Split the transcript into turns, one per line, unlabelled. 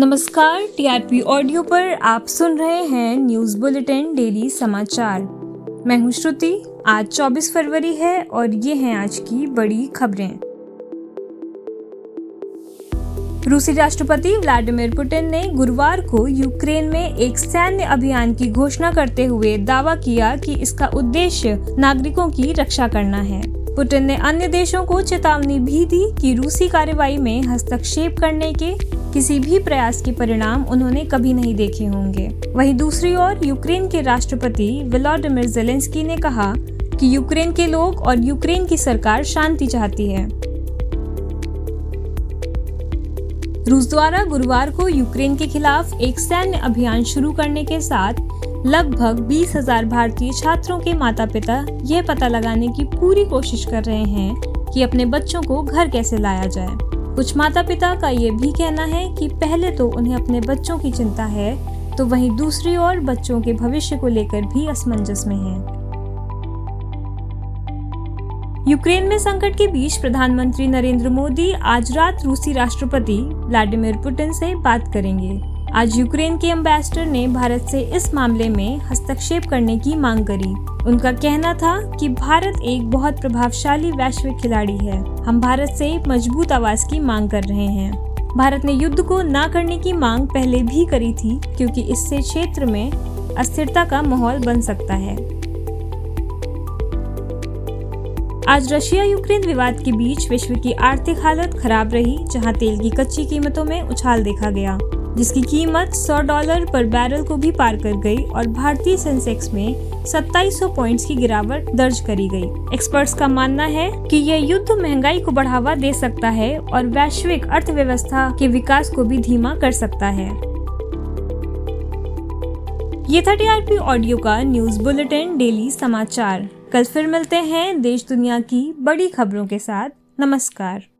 नमस्कार TRP audio पर आप सुन रहे हैं न्यूज़ बुलेटिन डेली समाचार मैं हूँ श्रुति, आज 24 फरवरी है और ये हैं आज की बड़ी खबरें। रूसी राष्ट्रपति व्लादिमीर पुतिन ने गुरुवार को यूक्रेन में एक सैन्य अभियान की घोषणा करते हुए दावा किया कि इसका उद्देश्य नागरिकों की रक्षा करना है। पुतिन ने अन्य देशों को चेतावनी भी दी कि रूसी कार्रवाई में हस्तक्षेप करने के किसी भी प्रयास के परिणाम उन्होंने कभी नहीं देखे होंगे। वहीं दूसरी ओर यूक्रेन के राष्ट्रपति व्लादिमीर जेलेंस्की ने कहा कि यूक्रेन के लोग और यूक्रेन की सरकार शांति चाहती है। रूस द्वारा गुरुवार को यूक्रेन के खिलाफ एक सैन्य अभियान शुरू करने के साथ लगभग बीस हज़ार भारतीय छात्रों के माता पिता यह पता लगाने की पूरी कोशिश कर रहे हैं कि अपने बच्चों को घर कैसे लाया जाए। कुछ माता पिता का ये भी कहना है कि पहले तो उन्हें अपने बच्चों की चिंता है तो वहीं दूसरी ओर बच्चों के भविष्य को लेकर भी असमंजस में है। यूक्रेन में संकट के बीच प्रधानमंत्री नरेंद्र मोदी आज रात रूसी राष्ट्रपति व्लादिमीर पुतिन से बात करेंगे। आज यूक्रेन के एम्बेसडर ने भारत से इस मामले में हस्तक्षेप करने की मांग करी। उनका कहना था कि भारत एक बहुत प्रभावशाली वैश्विक खिलाड़ी है। हम भारत से मज़बूत आवाज़ की मांग कर रहे हैं। भारत ने युद्ध को न करने की मांग पहले भी करी थी, क्योंकि इससे क्षेत्र में अस्थिरता का माहौल बन सकता है। आज रशिया यूक्रेन विवाद के बीच विश्व की आर्थिक हालत खराब रही, जहाँ तेल की कच्ची कीमतों में उछाल देखा गया, जिसकी कीमत 100 डॉलर पर बैरल को भी पार कर गई और भारतीय सेंसेक्स में 2700 पॉइंट्स की गिरावट दर्ज करी गई। एक्सपर्ट्स का मानना है कि यह युद्ध महँगाई को बढ़ावा दे सकता है और वैश्विक अर्थव्यवस्था के विकास को भी धीमा कर सकता है ये था टीआरपी ऑडियो का न्यूज़ बुलेटिन डेली समाचार कल फिर मिलते हैं देश दुनिया की बड़ी खबरों के साथ। नमस्कार।